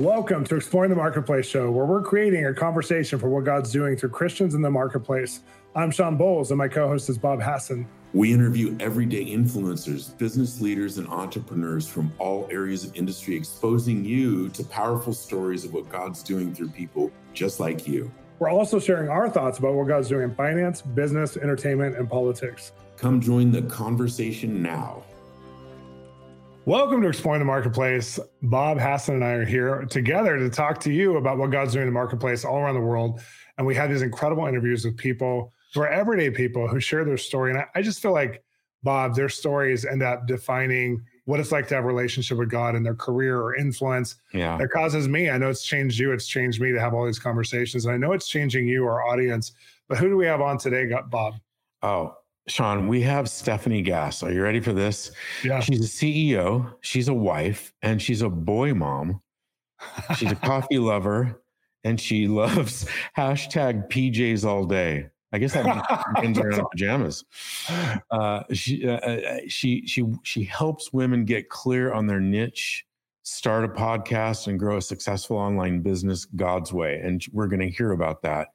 Welcome to Exploring the Marketplace show, where we're creating a conversation for what God's doing through Christians in the marketplace. I'm Shawn Bolz, and my co host is Bob Hasson. We interview everyday influencers, business leaders, and entrepreneurs from all areas of industry, exposing you to powerful stories of what God's doing through people just like you. We're also sharing our thoughts about what God's doing in finance, business, entertainment, and politics. Come join the conversation now. Welcome to Exploring the Marketplace. Bob Hasson and I are here together to talk to you about what God's doing in the marketplace all around the world. And we have these incredible interviews with people who are everyday people who share their story. And I, I just feel like, Bob, their stories end up defining what it's like to have a relationship with God in their career or influence. Yeah. That causes me. I know it's changed you. It's changed me to have all these conversations. And I know it's changing you, our audience. But who do we have on today, Bob? Oh, Shawn, we have Stefanie Gass. Are you ready for this? Yeah. She's a CEO, she's a wife, and she's a boy mom. She's a coffee lover, and she loves hashtag PJs all day. I guess that means wearing pajamas. Uh, she, uh, uh, she, she, she helps women get clear on their niche, start a podcast, and grow a successful online business God's way. And we're going to hear about that.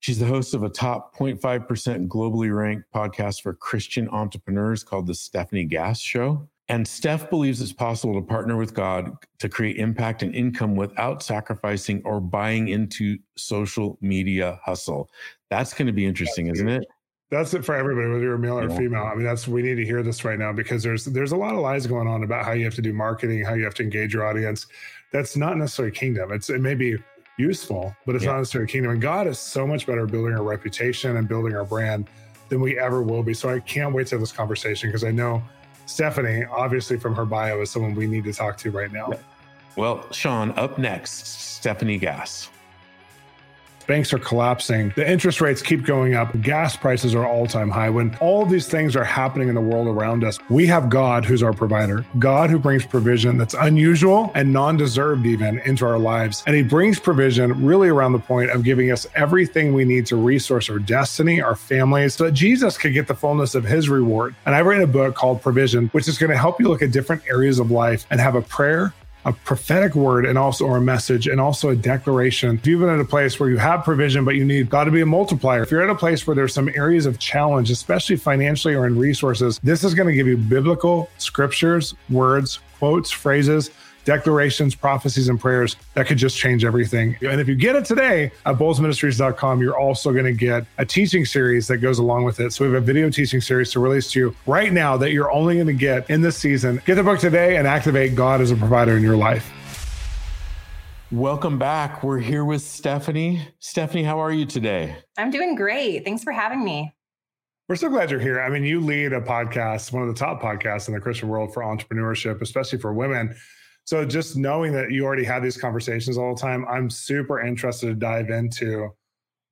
She's the host of a top 0.5% globally ranked podcast for Christian entrepreneurs called The Stefanie Gass Show. And Steph believes it's possible to partner with God to create impact and income without sacrificing or buying into social media hustle. That's going to be interesting, isn't it? That's it for everybody, whether you're male or female. I mean, that's we need to hear this right now because there's there's a lot of lies going on about how you have to do marketing, how you have to engage your audience. That's not necessarily kingdom. It's it may be useful, but it's yeah. not necessarily kingdom. And God is so much better building our reputation and building our brand than we ever will be. So I can't wait to have this conversation because I know Stefanie, obviously from her bio, is someone we need to talk to right now. Well, Shawn, up next, Stefanie Gass. Banks are collapsing. The interest rates keep going up. Gas prices are all time high. When all these things are happening in the world around us, we have God who's our provider, God who brings provision that's unusual and non deserved even into our lives. And He brings provision really around the point of giving us everything we need to resource our destiny, our families, so that Jesus could get the fullness of His reward. And I've written a book called Provision, which is going to help you look at different areas of life and have a prayer a prophetic word and also or a message and also a declaration. If you've been at a place where you have provision, but you need God to be a multiplier, if you're at a place where there's some areas of challenge, especially financially or in resources, this is going to give you biblical scriptures, words, quotes, phrases declarations, prophecies, and prayers that could just change everything. And if you get it today at bolzministries.com, you're also going to get a teaching series that goes along with it. So we have a video teaching series to release to you right now that you're only going to get in this season. Get the book today and activate God as a provider in your life. Welcome back. We're here with Stefanie. Stefanie, how are you today? I'm doing great. Thanks for having me. We're so glad you're here. I mean, you lead a podcast, one of the top podcasts in the Christian world for entrepreneurship, especially for women. So just knowing that you already have these conversations all the time, I'm super interested to dive into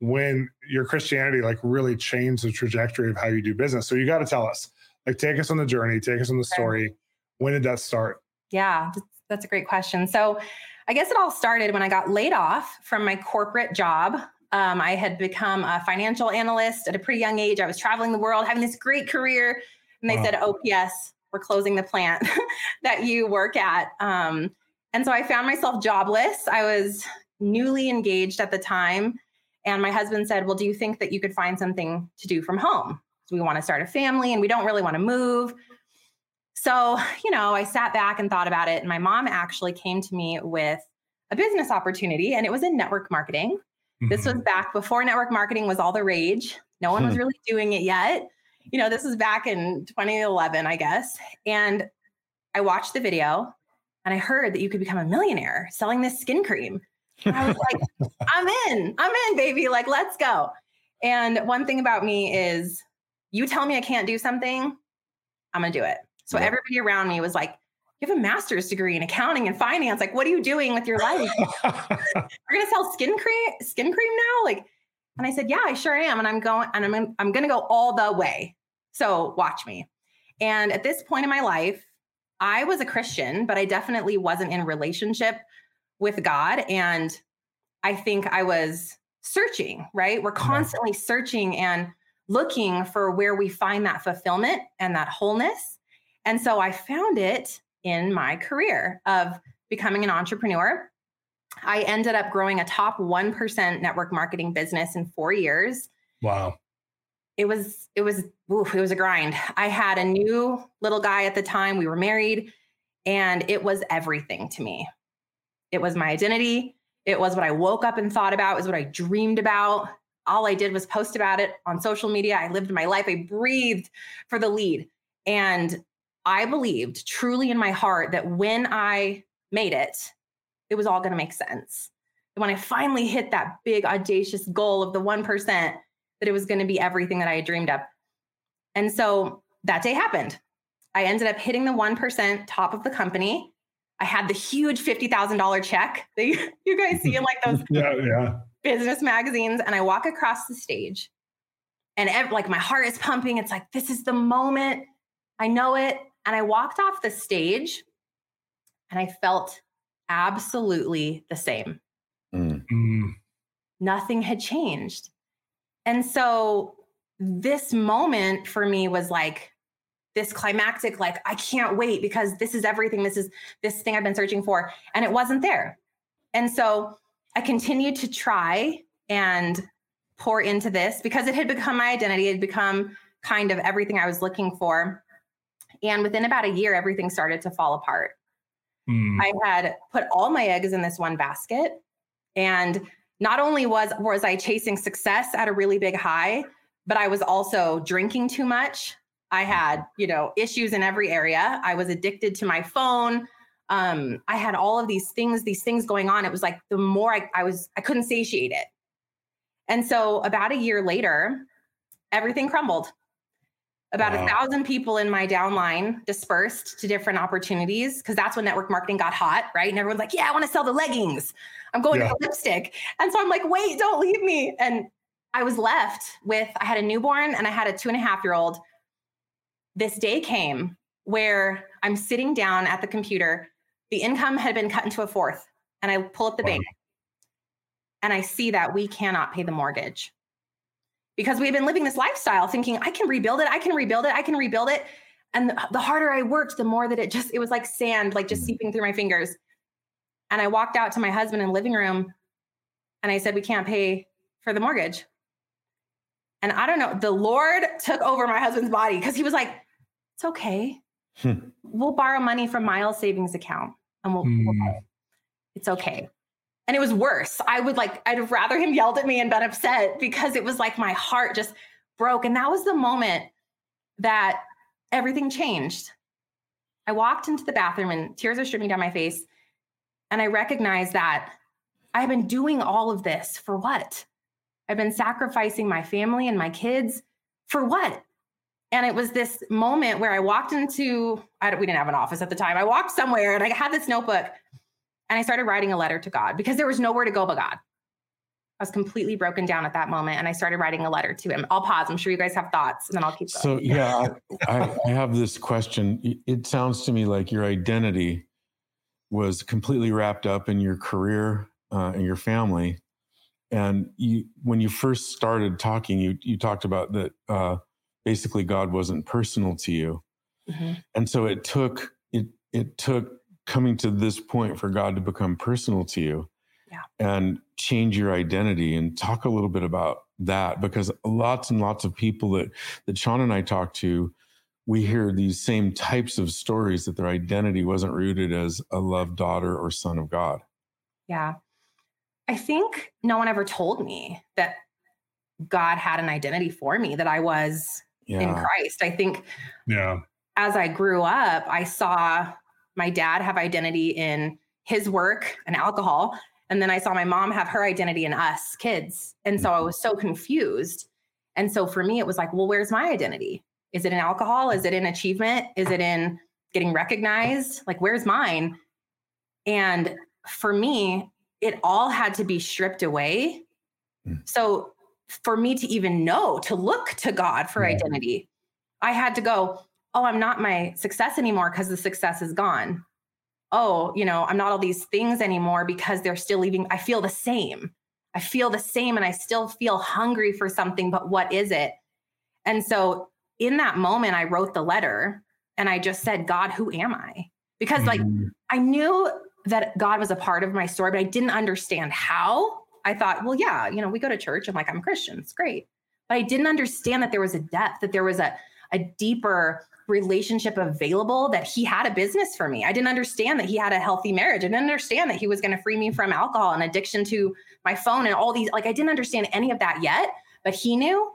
when your Christianity like really changed the trajectory of how you do business. So you got to tell us, like, take us on the journey, take us on the story. When did that start? Yeah, that's a great question. So I guess it all started when I got laid off from my corporate job. Um, I had become a financial analyst at a pretty young age. I was traveling the world, having this great career. And they wow. said, OPS, we're closing the plant that you work at. Um, and so I found myself jobless. I was newly engaged at the time. And my husband said, Well, do you think that you could find something to do from home? So we want to start a family and we don't really want to move. So, you know, I sat back and thought about it. And my mom actually came to me with a business opportunity, and it was in network marketing. Mm-hmm. This was mm-hmm. back before network marketing was all the rage. No one was hmm. really doing it yet you know, this was back in 2011, I guess. And I watched the video and I heard that you could become a millionaire selling this skin cream. And I was like, I'm in, I'm in, baby. Like, let's go. And one thing about me is you tell me I can't do something, I'm going to do it. So yeah. everybody around me was like, you have a master's degree in accounting and finance. Like, what are you doing with your life? You're gonna sell skin cream, skin cream now? Like, and I said, yeah, I sure am. And I'm going, and I'm, I'm going to go all the way. So watch me. And at this point in my life, I was a Christian, but I definitely wasn't in relationship with God. And I think I was searching, right? We're mm-hmm. constantly searching and looking for where we find that fulfillment and that wholeness. And so I found it in my career of becoming an entrepreneur. I ended up growing a top 1% network marketing business in four years. Wow. It was, it was, oof, it was a grind. I had a new little guy at the time. We were married and it was everything to me. It was my identity. It was what I woke up and thought about. It was what I dreamed about. All I did was post about it on social media. I lived my life. I breathed for the lead. And I believed truly in my heart that when I made it, it was all going to make sense. And when I finally hit that big, audacious goal of the 1%, that it was going to be everything that I had dreamed of. And so that day happened. I ended up hitting the 1% top of the company. I had the huge $50,000 check that you, you guys see in like those yeah, yeah. business magazines. And I walk across the stage and ev- like my heart is pumping. It's like, this is the moment. I know it. And I walked off the stage and I felt absolutely the same. Mm. Mm. Nothing had changed. And so this moment for me was like this climactic, like, I can't wait because this is everything. This is this thing I've been searching for. And it wasn't there. And so I continued to try and pour into this because it had become my identity. It had become kind of everything I was looking for. And within about a year, everything started to fall apart. Mm. I had put all my eggs in this one basket. And not only was was I chasing success at a really big high, but I was also drinking too much. I had, you know, issues in every area. I was addicted to my phone. Um, I had all of these things, these things going on. It was like the more I, I was, I couldn't satiate it. And so about a year later, everything crumbled. About Wow. a thousand people in my downline dispersed to different opportunities because that's when network marketing got hot, right? And everyone's like, yeah, I want to sell the leggings. I'm going Yeah. to the lipstick. And so I'm like, wait, don't leave me. And I was left with, I had a newborn and I had a two and a half year old. This day came where I'm sitting down at the computer. The income had been cut into a fourth. And I pull up the Wow. bank and I see that we cannot pay the mortgage because we had been living this lifestyle thinking, I can rebuild it, I can rebuild it, I can rebuild it. And the, the harder I worked, the more that it just, it was like sand, like just Mhm. seeping through my fingers. And I walked out to my husband in the living room and I said, We can't pay for the mortgage. And I don't know, the Lord took over my husband's body because he was like, It's okay. Hmm. We'll borrow money from Miles savings account and we'll, we'll Mm. pay. it's okay. And it was worse. I would like, I'd have rather him yelled at me and been upset because it was like my heart just broke. And that was the moment that everything changed. I walked into the bathroom and tears are streaming down my face. And I recognized that I've been doing all of this for what? I've been sacrificing my family and my kids for what? And it was this moment where I walked into, I we didn't have an office at the time. I walked somewhere and I had this notebook and I started writing a letter to God because there was nowhere to go but God. I was completely broken down at that moment and I started writing a letter to him. I'll pause. I'm sure you guys have thoughts and then I'll keep going. So yeah, I, I, have this question. It- sounds to me like your identity was completely wrapped up in your career uh, and your family. And you, when you first started talking, you you talked about that. Uh, basically, God wasn't personal to you, Mhm. and so it took it it took coming to this point for God to become personal to you Yeah. and change your identity and talk a little bit about that because lots and lots of people that that Sean and I talk to we hear these same types of stories that their identity wasn't rooted as a loved daughter or son of God. Yeah. I think no one ever told me that God had an identity for me, that I was in Christ. I think Yeah. as I grew up, I saw my dad have identity in his work and alcohol. And then I saw my mom have her identity in us kids. And so I was so confused. And so for me, it was like, well, where's my identity? Is it in alcohol? Is it in achievement? Is it in getting recognized? Like, where's mine? And for me, it all had to be stripped away. Mm. So for me to even know to look to God for identity, I had to go, oh, I'm not my success anymore because the success is gone. Oh, you know, I'm not all these things anymore because they're still leaving. I feel the same. I feel the same and I still feel hungry for something, but what is it? And so in that moment, I wrote the letter and I just said, God, who am I? Because like Mhm. I knew that God was a part of my story, but I didn't understand how. I thought, well, yeah, you know, we go to church. I'm like, I'm Christian. It's great. But I didn't understand that there was a depth, that there was a, a deeper relationship available, that he had a business for me. I didn't understand that he had a healthy marriage. I didn't understand that he was going to free me from alcohol and addiction to my phone and all these. Like, I didn't understand any of that yet, but he knew.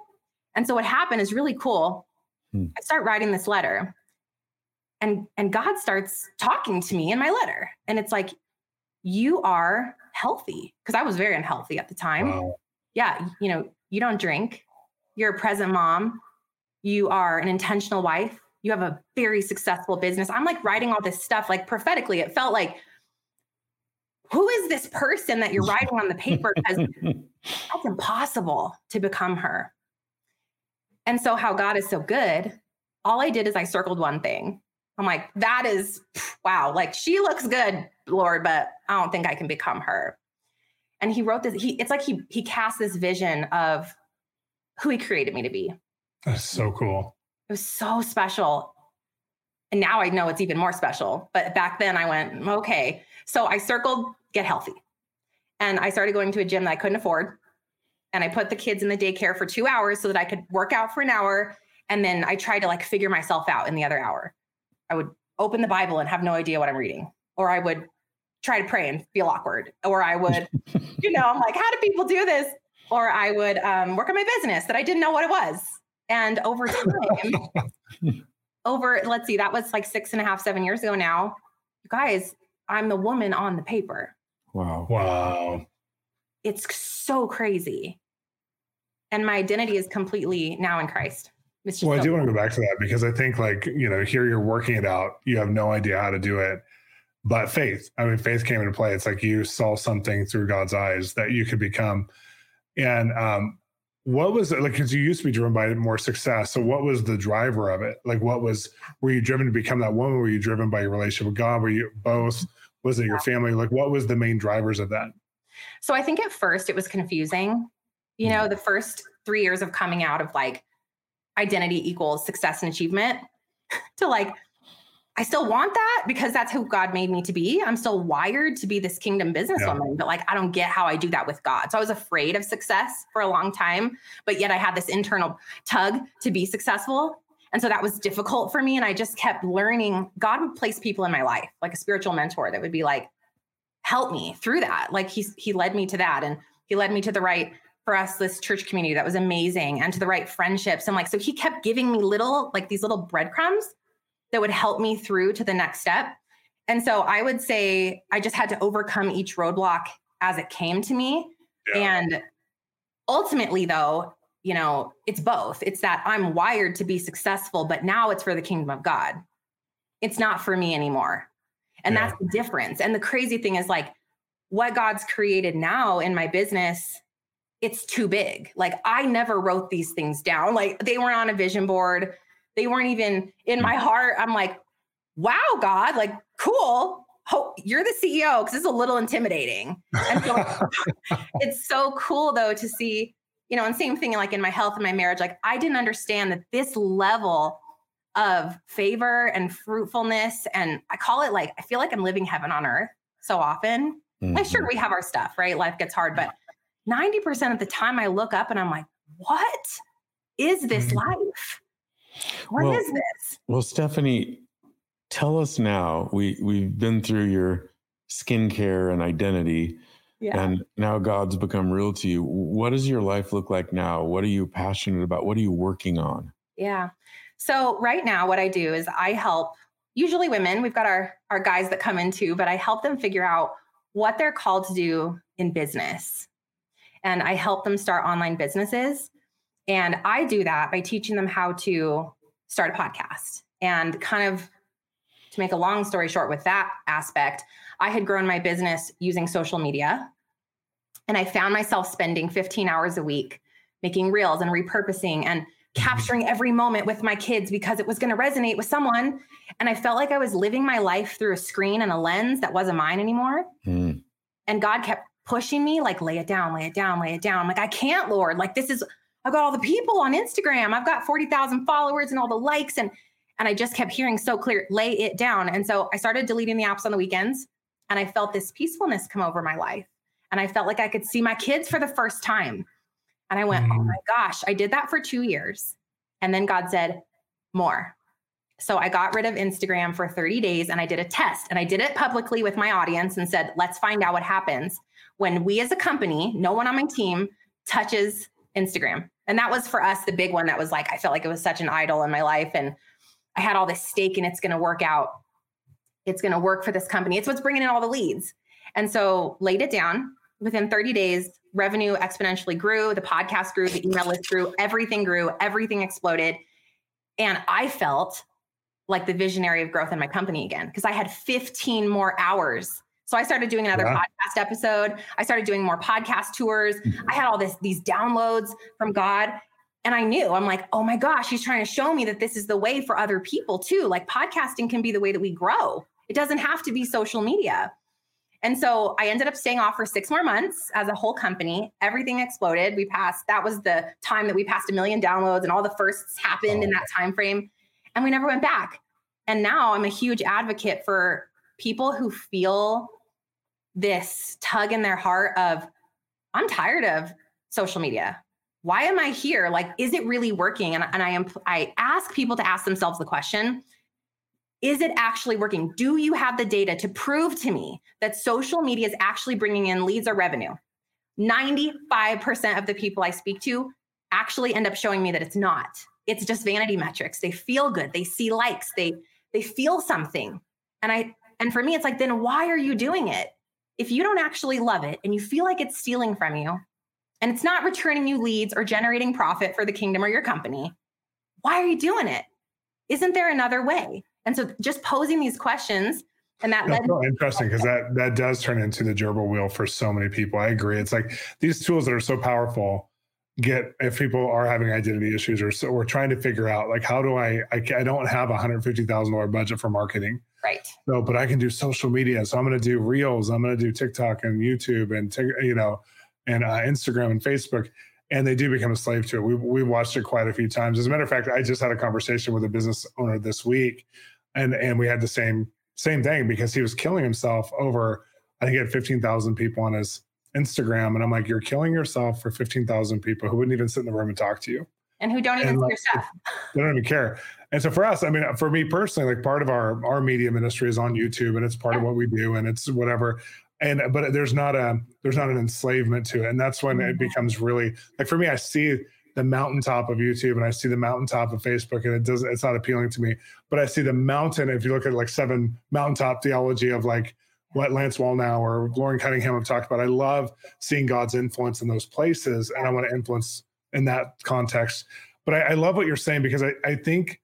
And so what happened is really cool. Hmm. I start writing this letter and and God starts talking to me in my letter. And it's like, you are healthy. Because I was very unhealthy at the time. Wow. Yeah, you know, you don't drink, you're a present mom, you are an intentional wife, you have a very successful business. I'm like writing all this stuff, like prophetically, it felt like, who is this person that you're writing on the paper? Because that's impossible to become her. And so, how God is so good, all I did is I circled one thing. I'm like, that is wow, like she looks good, Lord, but I don't think I can become her. And he wrote this, he it's like he he cast this vision of who he created me to be. That's so cool. It was so special. And now I know it's even more special. But back then I went, okay. So I circled get healthy. And I started going to a gym that I couldn't afford. And I put the kids in the daycare for two hours so that I could work out for an hour. And then I tried to like figure myself out in the other hour. I would open the Bible and have no idea what I'm reading, or I would try to pray and feel awkward, or I would, you know, I'm like, how do people do this? Or I would um, work on my business that I didn't know what it was. And over time, over, let's see, that was like six and a half, seven years ago now. You guys, I'm the woman on the paper. Wow. Wow. It's so crazy. And my identity is completely now in Christ well, so I do want to go back to that because I think, like, you know, here you're working it out. You have no idea how to do it. But faith, I mean, faith came into play. It's like you saw something through God's eyes that you could become. And um, what was it like? Because you used to be driven by more success. So, what was the driver of it? Like, what was, were you driven to become that woman? Were you driven by your relationship with God? Were you both? Was it your family? Like, what was the main drivers of that? So, I think at first it was confusing. You know, mm. the first three years of coming out of like, identity equals success and achievement to like I still want that because that's who God made me to be. I'm still wired to be this kingdom businesswoman, yeah. but like I don't get how I do that with God. So I was afraid of success for a long time, but yet I had this internal tug to be successful. And so that was difficult for me. And I just kept learning. God would place people in my life, like a spiritual mentor that would be like, help me through that. Like he's he led me to that. And he led me to the right for us this church community that was amazing and to the right friendships and like so he kept giving me little like these little breadcrumbs that would help me through to the next step and so i would say i just had to overcome each roadblock as it came to me yeah. and ultimately though you know it's both it's that i'm wired to be successful but now it's for the kingdom of god it's not for me anymore and yeah. that's the difference and the crazy thing is like what god's created now in my business it's too big. Like I never wrote these things down. Like they weren't on a vision board. They weren't even in my heart. I'm like, wow, God, like cool. Oh, you're the CEO because it's a little intimidating. And so it's so cool though to see, you know, and same thing like in my health and my marriage. Like I didn't understand that this level of favor and fruitfulness, and I call it like I feel like I'm living heaven on earth so often. Mm-hmm. Like sure we have our stuff, right? Life gets hard, but 90% of the time I look up and I'm like, what is this mm-hmm. life? What well, is this? Well, Stefanie, tell us now. We we've been through your skincare and identity. Yeah. And now God's become real to you. What does your life look like now? What are you passionate about? What are you working on? Yeah. So right now what I do is I help usually women. We've got our our guys that come in too, but I help them figure out what they're called to do in business and I help them start online businesses. And I do that by teaching them how to start a podcast. And kind of to make a long story short with that aspect, I had grown my business using social media. And I found myself spending 15 hours a week making reels and repurposing and capturing every moment with my kids because it was going to resonate with someone. And I felt like I was living my life through a screen and a lens that wasn't mine anymore. Mm. And God kept pushing me, like, lay it down, lay it down, lay it down. I'm like, I can't, Lord. Like, this is, I've got all the people on Instagram. I've got 40,000 followers and all the likes. And, and I just kept hearing so clear, lay it down. And so I started deleting the apps on the weekends and I felt this peacefulness come over my life. And I felt like I could see my kids for the first time. And I went, mm. oh my gosh, I did that for two years. And then God said, more. So I got rid of Instagram for 30 days and I did a test and I did it publicly with my audience and said, let's find out what happens when we as a company, no one on my team touches Instagram. And that was for us the big one that was like, I felt like it was such an idol in my life. And I had all this stake and it's going to work out. It's going to work for this company. It's what's bringing in all the leads. And so laid it down within 30 days, revenue exponentially grew. The podcast grew, the email list grew, everything grew, everything exploded. And I felt like the visionary of growth in my company again because I had 15 more hours. So I started doing another yeah. podcast episode. I started doing more podcast tours. Mm-hmm. I had all this these downloads from God and I knew I'm like, "Oh my gosh, he's trying to show me that this is the way for other people too. Like podcasting can be the way that we grow. It doesn't have to be social media." And so I ended up staying off for six more months as a whole company. Everything exploded. We passed, that was the time that we passed a million downloads and all the firsts happened oh. in that time frame. And we never went back. And now I'm a huge advocate for people who feel this tug in their heart of, I'm tired of social media. Why am I here? Like, is it really working? And, and I am I ask people to ask themselves the question, is it actually working? Do you have the data to prove to me that social media is actually bringing in leads or revenue? 95% of the people I speak to actually end up showing me that it's not. It's just vanity metrics. They feel good. They see likes. They they feel something. And I and for me it's like then why are you doing it? If you don't actually love it and you feel like it's stealing from you and it's not returning you leads or generating profit for the kingdom or your company, why are you doing it? Isn't there another way? And so just posing these questions and that That's led so interesting because that that does turn into the gerbil wheel for so many people. I agree. It's like these tools that are so powerful get if people are having identity issues or so we're trying to figure out like how do I I, I don't have a hundred fifty thousand dollar budget for marketing. Right. So, but I can do social media. So I'm going to do reels. I'm going to do TikTok and YouTube and you know, and uh, Instagram and Facebook and they do become a slave to it. We we watched it quite a few times. As a matter of fact, I just had a conversation with a business owner this week and and we had the same same thing because he was killing himself over. I think he had fifteen thousand people on his Instagram, and I'm like, you're killing yourself for fifteen thousand people who wouldn't even sit in the room and talk to you, and who don't even like, stuff. They don't even care. And so for us, I mean, for me personally, like part of our our media ministry is on YouTube, and it's part of what we do, and it's whatever. And but there's not a there's not an enslavement to it, and that's when it mm-hmm. becomes really like for me. I see the mountaintop of YouTube and I see the mountaintop of Facebook and it doesn't it's not appealing to me. But I see the mountain, if you look at like seven mountaintop theology of like what Lance Wallnau or Loren Cunningham have talked about. I love seeing God's influence in those places and I want to influence in that context. But I, I love what you're saying because I, I think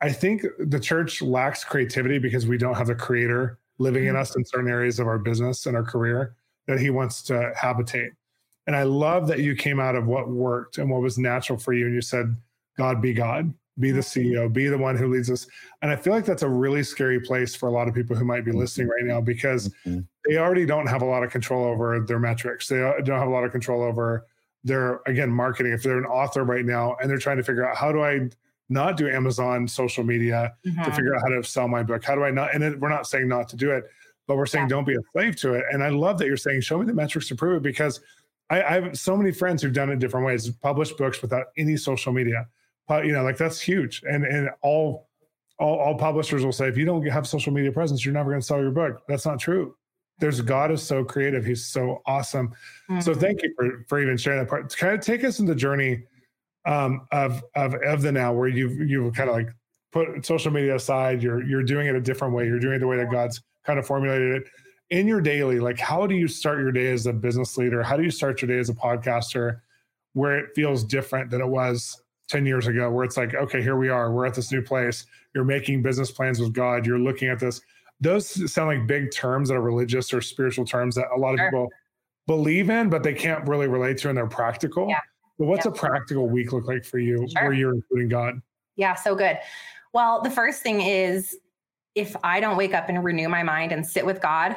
I think the church lacks creativity because we don't have the creator living in mm-hmm. us in certain areas of our business and our career that he wants to habitate. And I love that you came out of what worked and what was natural for you. And you said, God be God, be the CEO, be the one who leads us. And I feel like that's a really scary place for a lot of people who might be listening right now because mm-hmm. they already don't have a lot of control over their metrics. They don't have a lot of control over their, again, marketing. If they're an author right now and they're trying to figure out how do I not do Amazon social media mm-hmm. to figure out how to sell my book? How do I not? And it, we're not saying not to do it, but we're saying yeah. don't be a slave to it. And I love that you're saying, show me the metrics to prove it because I, I, have so many friends who've done it different ways, published books without any social media. But you know, like that's huge. And and all all, all publishers will say, if you don't have social media presence, you're never going to sell your book. That's not true. There's God is so creative. He's so awesome. Mm-hmm. So thank you for, for even sharing that part. Kind of take us in the journey um, of of of the now, where you've you've kind of like put social media aside. You're you're doing it a different way. You're doing it the way that God's kind of formulated it in your daily, like how do you start your day as a business leader? How do you start your day as a podcaster where it feels different than it was 10 years ago, where it's like, okay, here we are, we're at this new place. You're making business plans with God, you're looking at this. Those sound like big terms that are religious or spiritual terms that a lot of sure. people believe in, but they can't really relate to and they're practical. Yeah. But what's yeah. a practical week look like for you sure. where you're including God? Yeah, so good. Well, the first thing is if I don't wake up and renew my mind and sit with God,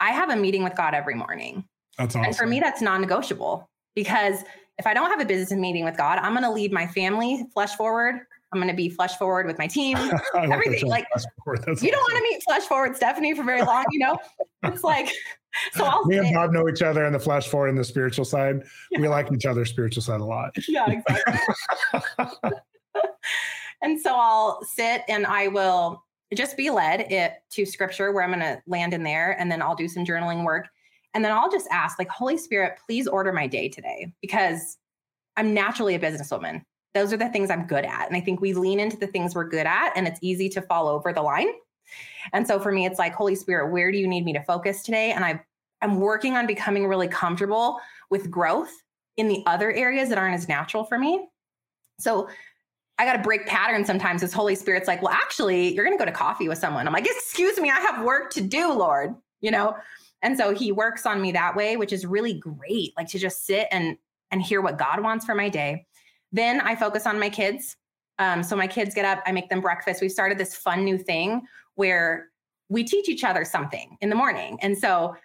I have a meeting with God every morning. That's awesome. And for me, that's non negotiable because if I don't have a business meeting with God, I'm going to lead my family flesh forward. I'm going to be flesh forward with my team, everything. Like you don't want to meet flesh forward Stefanie for very long, you know. it's like so I'll me and Bob know each other in the flesh forward and the spiritual side. Yeah. We like each other's spiritual side a lot. Yeah, exactly. and so I'll sit and I will just be led it to scripture where I'm going to land in there and then I'll do some journaling work and then I'll just ask like Holy Spirit please order my day today because I'm naturally a businesswoman. Those are the things I'm good at and I think we lean into the things we're good at and it's easy to fall over the line. And so for me it's like Holy Spirit where do you need me to focus today and I I'm working on becoming really comfortable with growth in the other areas that aren't as natural for me. So I got to break patterns sometimes. This Holy Spirit's like, well, actually, you're going to go to coffee with someone. I'm like, excuse me, I have work to do, Lord, you know? And so he works on me that way, which is really great, like to just sit and and hear what God wants for my day. Then I focus on my kids. Um, so my kids get up, I make them breakfast. We've started this fun new thing where we teach each other something in the morning. And so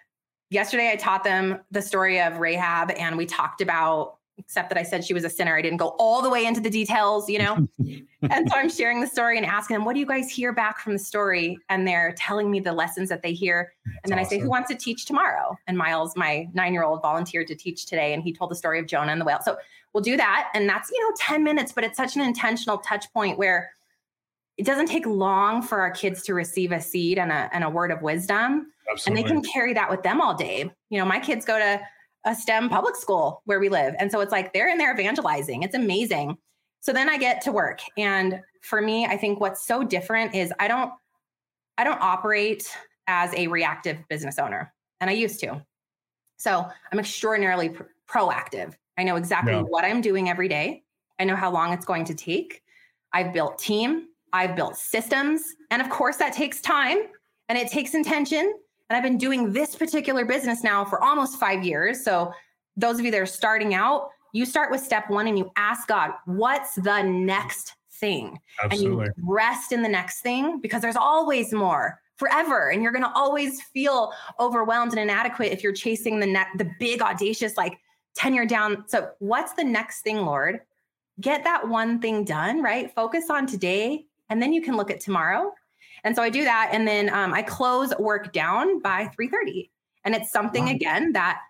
yesterday I taught them the story of Rahab and we talked about except that I said she was a sinner. I didn't go all the way into the details, you know? and so I'm sharing the story and asking them, what do you guys hear back from the story? And they're telling me the lessons that they hear. That's and then awesome. I say, who wants to teach tomorrow? And Miles, my nine year old, volunteered to teach today. And he told the story of Jonah and the whale. So we'll do that. And that's, you know, 10 minutes, but it's such an intentional touch point where it doesn't take long for our kids to receive a seed and a, and a word of wisdom. Absolutely. And they can carry that with them all day. You know, my kids go to a STEM public school where we live. And so it's like they're in there evangelizing. It's amazing. So then I get to work. And for me, I think what's so different is I don't I don't operate as a reactive business owner. And I used to. So I'm extraordinarily pr- proactive. I know exactly yeah. what I'm doing every day. I know how long it's going to take. I've built team, I've built systems, and of course that takes time and it takes intention and I've been doing this particular business now for almost five years. So, those of you that are starting out, you start with step one and you ask God, what's the next thing? Absolutely. And you rest in the next thing because there's always more forever. And you're going to always feel overwhelmed and inadequate if you're chasing the net, the big, audacious, like tenure down. So, what's the next thing, Lord? Get that one thing done, right? Focus on today, and then you can look at tomorrow and so I do that, and then um, I close work down by three thirty. And it's something wow. again that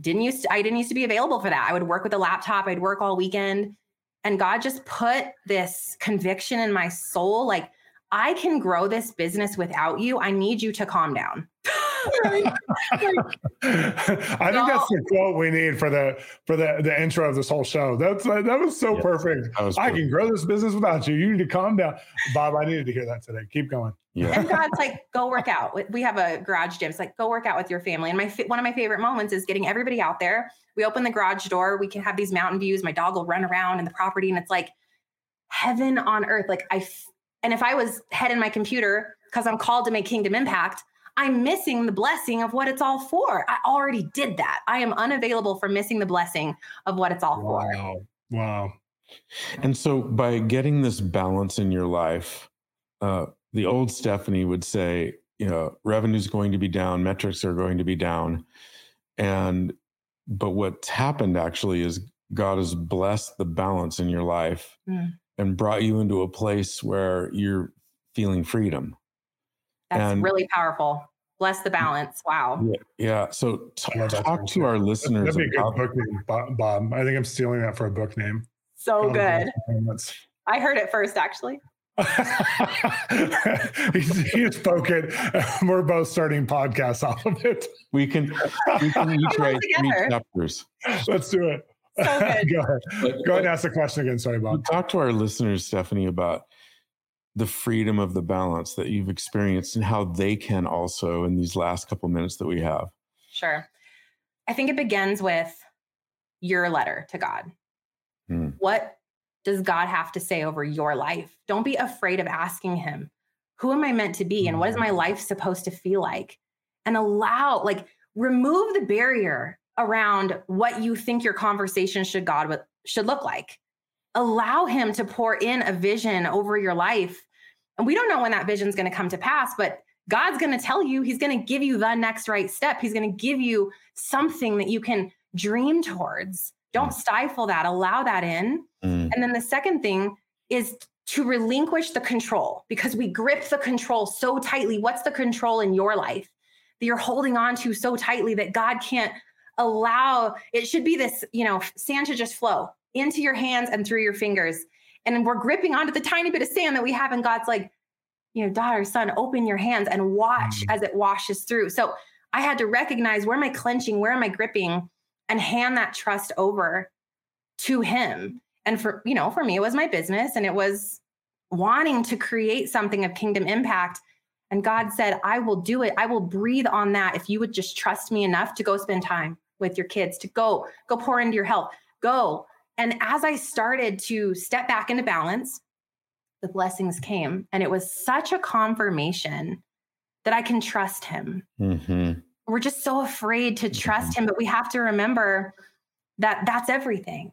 didn't used to, I didn't used to be available for that. I would work with a laptop. I'd work all weekend, and God just put this conviction in my soul, like I can grow this business without you. I need you to calm down. I think that's the quote we need for the for the the intro of this whole show. That's uh, that was so perfect. Was I can grow this business without you. You need to calm down, Bob. I needed to hear that today. Keep going. Yeah. And God's like, go work out. We have a garage gym. It's like, go work out with your family. And my one of my favorite moments is getting everybody out there. We open the garage door. We can have these mountain views. My dog will run around in the property, and it's like heaven on earth. Like I, and if I was head in my computer because I'm called to make kingdom impact, I'm missing the blessing of what it's all for. I already did that. I am unavailable for missing the blessing of what it's all wow. for. Wow. Wow! And so by getting this balance in your life, uh, the old Stefanie would say, you know, revenue's going to be down, metrics are going to be down. And but what's happened actually is God has blessed the balance in your life mm. and brought you into a place where you're feeling freedom. That's and, really powerful. Bless the mm. balance. Wow. Yeah. yeah. So t- talk to our listeners. That'd be a good book name, Bob. I think I'm stealing that for a book name. So good. I heard it first, actually. he's, he's spoken. We're both starting podcasts off of it. We can we can each write three chapters. Let's do it. So Go ahead. But, Go ahead and ask the question again. Sorry, Bob. Talk to our listeners, Stefanie, about the freedom of the balance that you've experienced and how they can also in these last couple minutes that we have. Sure. I think it begins with your letter to god. Hmm. what does god have to say over your life? Don't be afraid of asking him who am i meant to be and what is my life supposed to feel like? And allow like remove the barrier around what you think your conversation should god should look like allow him to pour in a vision over your life. And we don't know when that vision is going to come to pass, but God's going to tell you, He's going to give you the next right step. He's going to give you something that you can dream towards. Don't mm. stifle that, allow that in. Mm. And then the second thing is to relinquish the control because we grip the control so tightly. What's the control in your life? that you're holding on to so tightly that God can't allow it should be this, you know, sand should just flow into your hands and through your fingers. And we're gripping onto the tiny bit of sand that we have, and God's like, you know, daughter, son, open your hands and watch mm-hmm. as it washes through. So I had to recognize where am I clenching, where am I gripping, and hand that trust over to him. And for, you know, for me, it was my business and it was wanting to create something of kingdom impact. And God said, I will do it. I will breathe on that if you would just trust me enough to go spend time with your kids, to go, go pour into your health, go. And as I started to step back into balance, the blessings came. And it was such a confirmation that I can trust him. Mm-hmm. We're just so afraid to trust mm-hmm. him, but we have to remember that that's everything.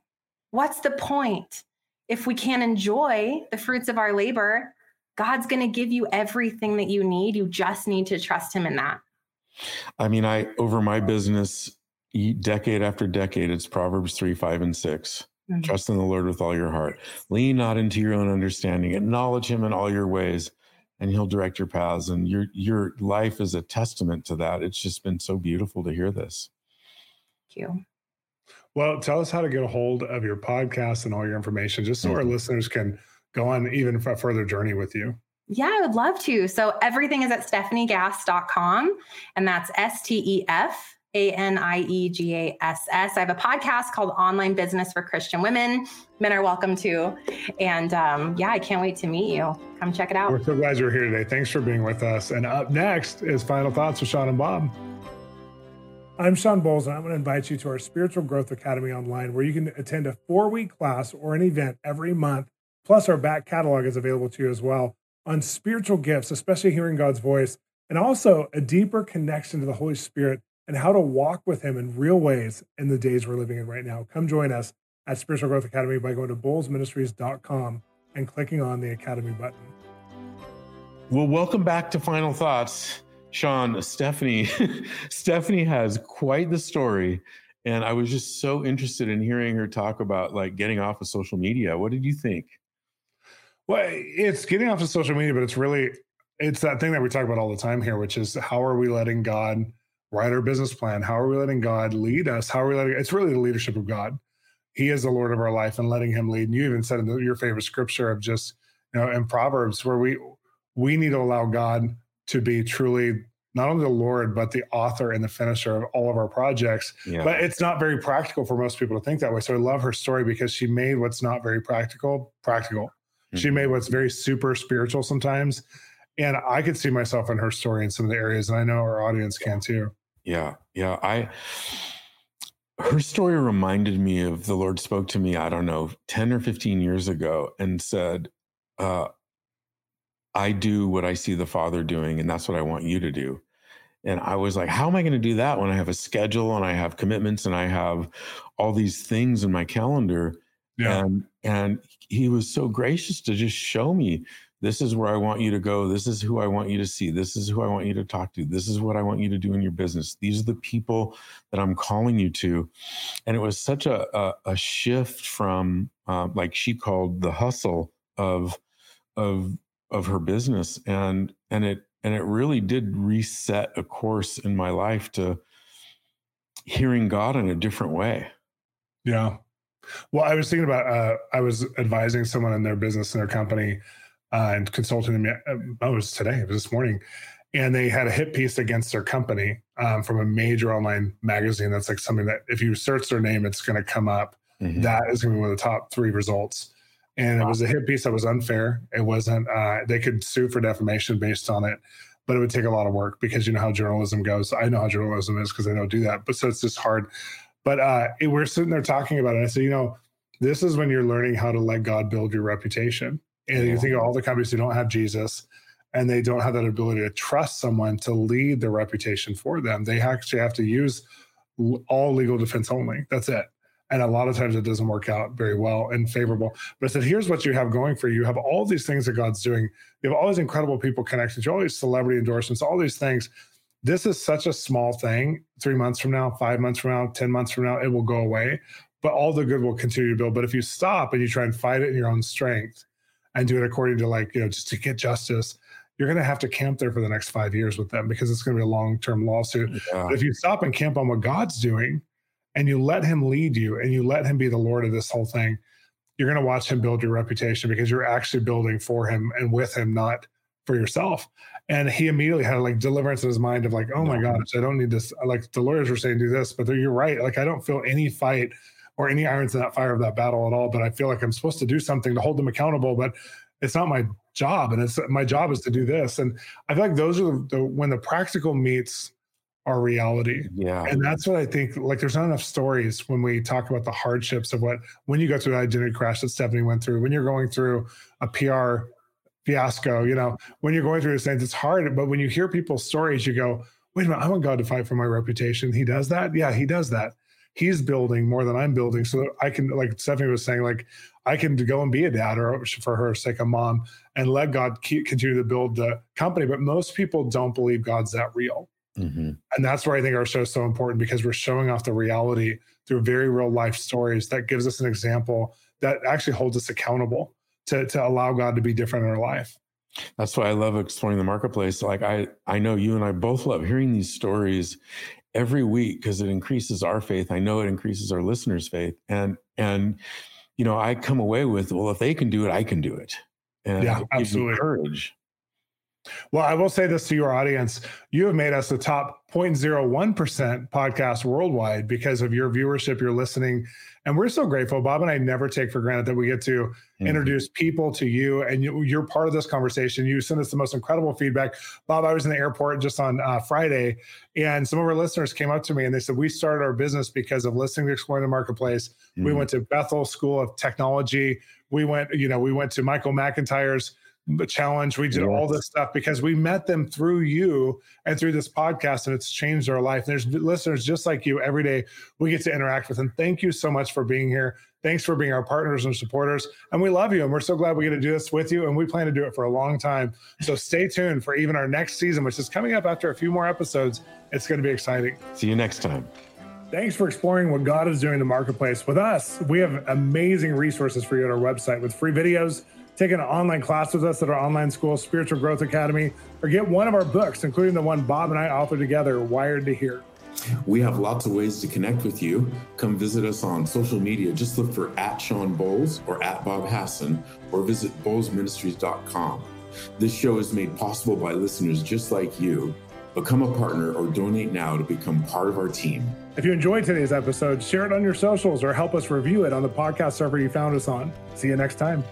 What's the point? If we can't enjoy the fruits of our labor, God's going to give you everything that you need. You just need to trust him in that. I mean, I, over my business, decade after decade, it's Proverbs 3, 5, and 6. Mm-hmm. Trust in the Lord with all your heart. Lean not into your own understanding. Acknowledge him in all your ways, and he'll direct your paths. And your your life is a testament to that. It's just been so beautiful to hear this. Thank you. Well, tell us how to get a hold of your podcast and all your information, just so mm-hmm. our listeners can go on even a further journey with you. Yeah, I would love to. So everything is at stefaniegass.com, and that's S T E F a N I E G A S S. I have a podcast called Online Business for Christian Women. Men are welcome to. And um, yeah, I can't wait to meet you. Come check it out. We're so glad you're here today. Thanks for being with us. And up next is Final Thoughts with Shawn and Bob. I'm Shawn Bolz, and I'm going to invite you to our Spiritual Growth Academy online, where you can attend a four week class or an event every month. Plus, our back catalog is available to you as well on spiritual gifts, especially hearing God's voice, and also a deeper connection to the Holy Spirit and how to walk with him in real ways in the days we're living in right now. Come join us at Spiritual Growth Academy by going to bolzministries.com and clicking on the Academy button. Well, welcome back to Final Thoughts. Shawn, Stefanie, Stefanie has quite the story. And I was just so interested in hearing her talk about like getting off of social media. What did you think? Well, it's getting off of social media, but it's really it's that thing that we talk about all the time here, which is how are we letting God write our business plan. How are we letting God lead us? How are we letting it's really the leadership of God. He is the Lord of our life and letting him lead. And you even said in your favorite scripture of just, you know, in Proverbs where we we need to allow God to be truly not only the Lord, but the author and the finisher of all of our projects. Yeah. But it's not very practical for most people to think that way. So I love her story because she made what's not very practical practical. Mm-hmm. She made what's very super spiritual sometimes. And I could see myself in her story in some of the areas, and I know our audience can too. Yeah, yeah. I her story reminded me of the Lord spoke to me, I don't know, 10 or 15 years ago and said, uh, I do what I see the Father doing, and that's what I want you to do. And I was like, how am I going to do that when I have a schedule and I have commitments and I have all these things in my calendar? Yeah. And and he was so gracious to just show me this is where I want you to go. This is who I want you to see. This is who I want you to talk to. This is what I want you to do in your business. These are the people that I'm calling you to. And it was such a, a, a shift from, uh, like she called the hustle of, of, of her business. And, and it, and it really did reset a course in my life to hearing God in a different way. Yeah. Well, I was thinking about, uh, I was advising someone in their business in their company uh, and consulting them. Uh, oh, it was today, it was this morning. And they had a hit piece against their company um, from a major online magazine. That's like something that if you search their name, it's going to come up. Mm-hmm. That is going to be one of the top three results. And wow. it was a hit piece that was unfair. It wasn't, uh, they could sue for defamation based on it, but it would take a lot of work because you know how journalism goes. I know how journalism is because I don't do that. But so it's just hard. But uh, it, we're sitting there talking about it. And I said, you know, this is when you're learning how to let God build your reputation. And you think of all the companies who don't have Jesus and they don't have that ability to trust someone to lead their reputation for them. They actually have to use all legal defense only. That's it. And a lot of times it doesn't work out very well and favorable. But I said, here's what you have going for you. You have all these things that God's doing. You have all these incredible people connected. You all these celebrity endorsements, all these things. This is such a small thing. Three months from now, five months from now, 10 months from now, it will go away. But all the good will continue to build. But if you stop and you try and fight it in your own strength, and do it according to like you know just to get justice you're going to have to camp there for the next five years with them because it's going to be a long term lawsuit. Yeah. But if you stop and camp on what God's doing and you let Him lead you and you let Him be the Lord of this whole thing, you're going to watch Him build your reputation because you're actually building for Him and with Him, not for yourself. And he immediately had like deliverance in his mind of like, oh my gosh, I don't need this. Like the lawyers were saying, do this, but you're right. Like I don't feel any fight or any irons in that fire of that battle at all. But I feel like I'm supposed to do something to hold them accountable, but it's not my job. And it's my job is to do this. And I feel like those are the, the when the practical meets our reality. Yeah. And that's what I think. Like, there's not enough stories when we talk about the hardships of what, when you go through the identity crash that Stefanie went through, when you're going through a PR fiasco, you know, when you're going through these things, it's hard. But when you hear people's stories, you go, wait a minute, I want God to fight for my reputation. He does that. Yeah, he does that he's building more than I'm building. So I can, like Stefanie was saying, like I can go and be a dad or for her sake, a mom, and let God keep, continue to build the company. But most people don't believe God's that real. Mm-hmm. And that's where I think our show is so important because we're showing off the reality through very real life stories that gives us an example that actually holds us accountable to, to allow God to be different in our life. That's why I love exploring the marketplace. Like I, I know you and I both love hearing these stories every week because it increases our faith. I know it increases our listeners' faith. And and you know, I come away with, well, if they can do it, I can do it. And yeah, absolutely. courage. Well, I will say this to your audience. You have made us the top 0.01% podcast worldwide because of your viewership, your listening, and we're so grateful. Bob and I never take for granted that we get to mm-hmm. introduce people to you and you, are part of this conversation. You send us the most incredible feedback. Bob, I was in the airport just on uh, Friday, and some of our listeners came up to me and they said, We started our business because of listening to Exploring the Marketplace. Mm-hmm. We went to Bethel School of Technology. We went, you know, we went to Michael McIntyre's challenge. We did yes. all this stuff because we met them through you and through this podcast, and it's changed our life. And there's listeners just like you every day we get to interact with. And thank you so much for being here. Thanks for being our partners and supporters. And we love you. And we're so glad we get to do this with you. And we plan to do it for a long time. So stay tuned for even our next season, which is coming up after a few more episodes. It's going to be exciting. See you next time. Thanks for exploring what God is doing in the marketplace. With us, we have amazing resources for you on our website with free videos take an online class with us at our online school, Spiritual Growth Academy, or get one of our books, including the one Bob and I authored together, Wired to Hear. We have lots of ways to connect with you. Come visit us on social media. Just look for at Shawn Bolz or at Bob Hasson or visit bolzministries.com. This show is made possible by listeners just like you. Become a partner or donate now to become part of our team. If you enjoyed today's episode, share it on your socials or help us review it on the podcast server you found us on. See you next time.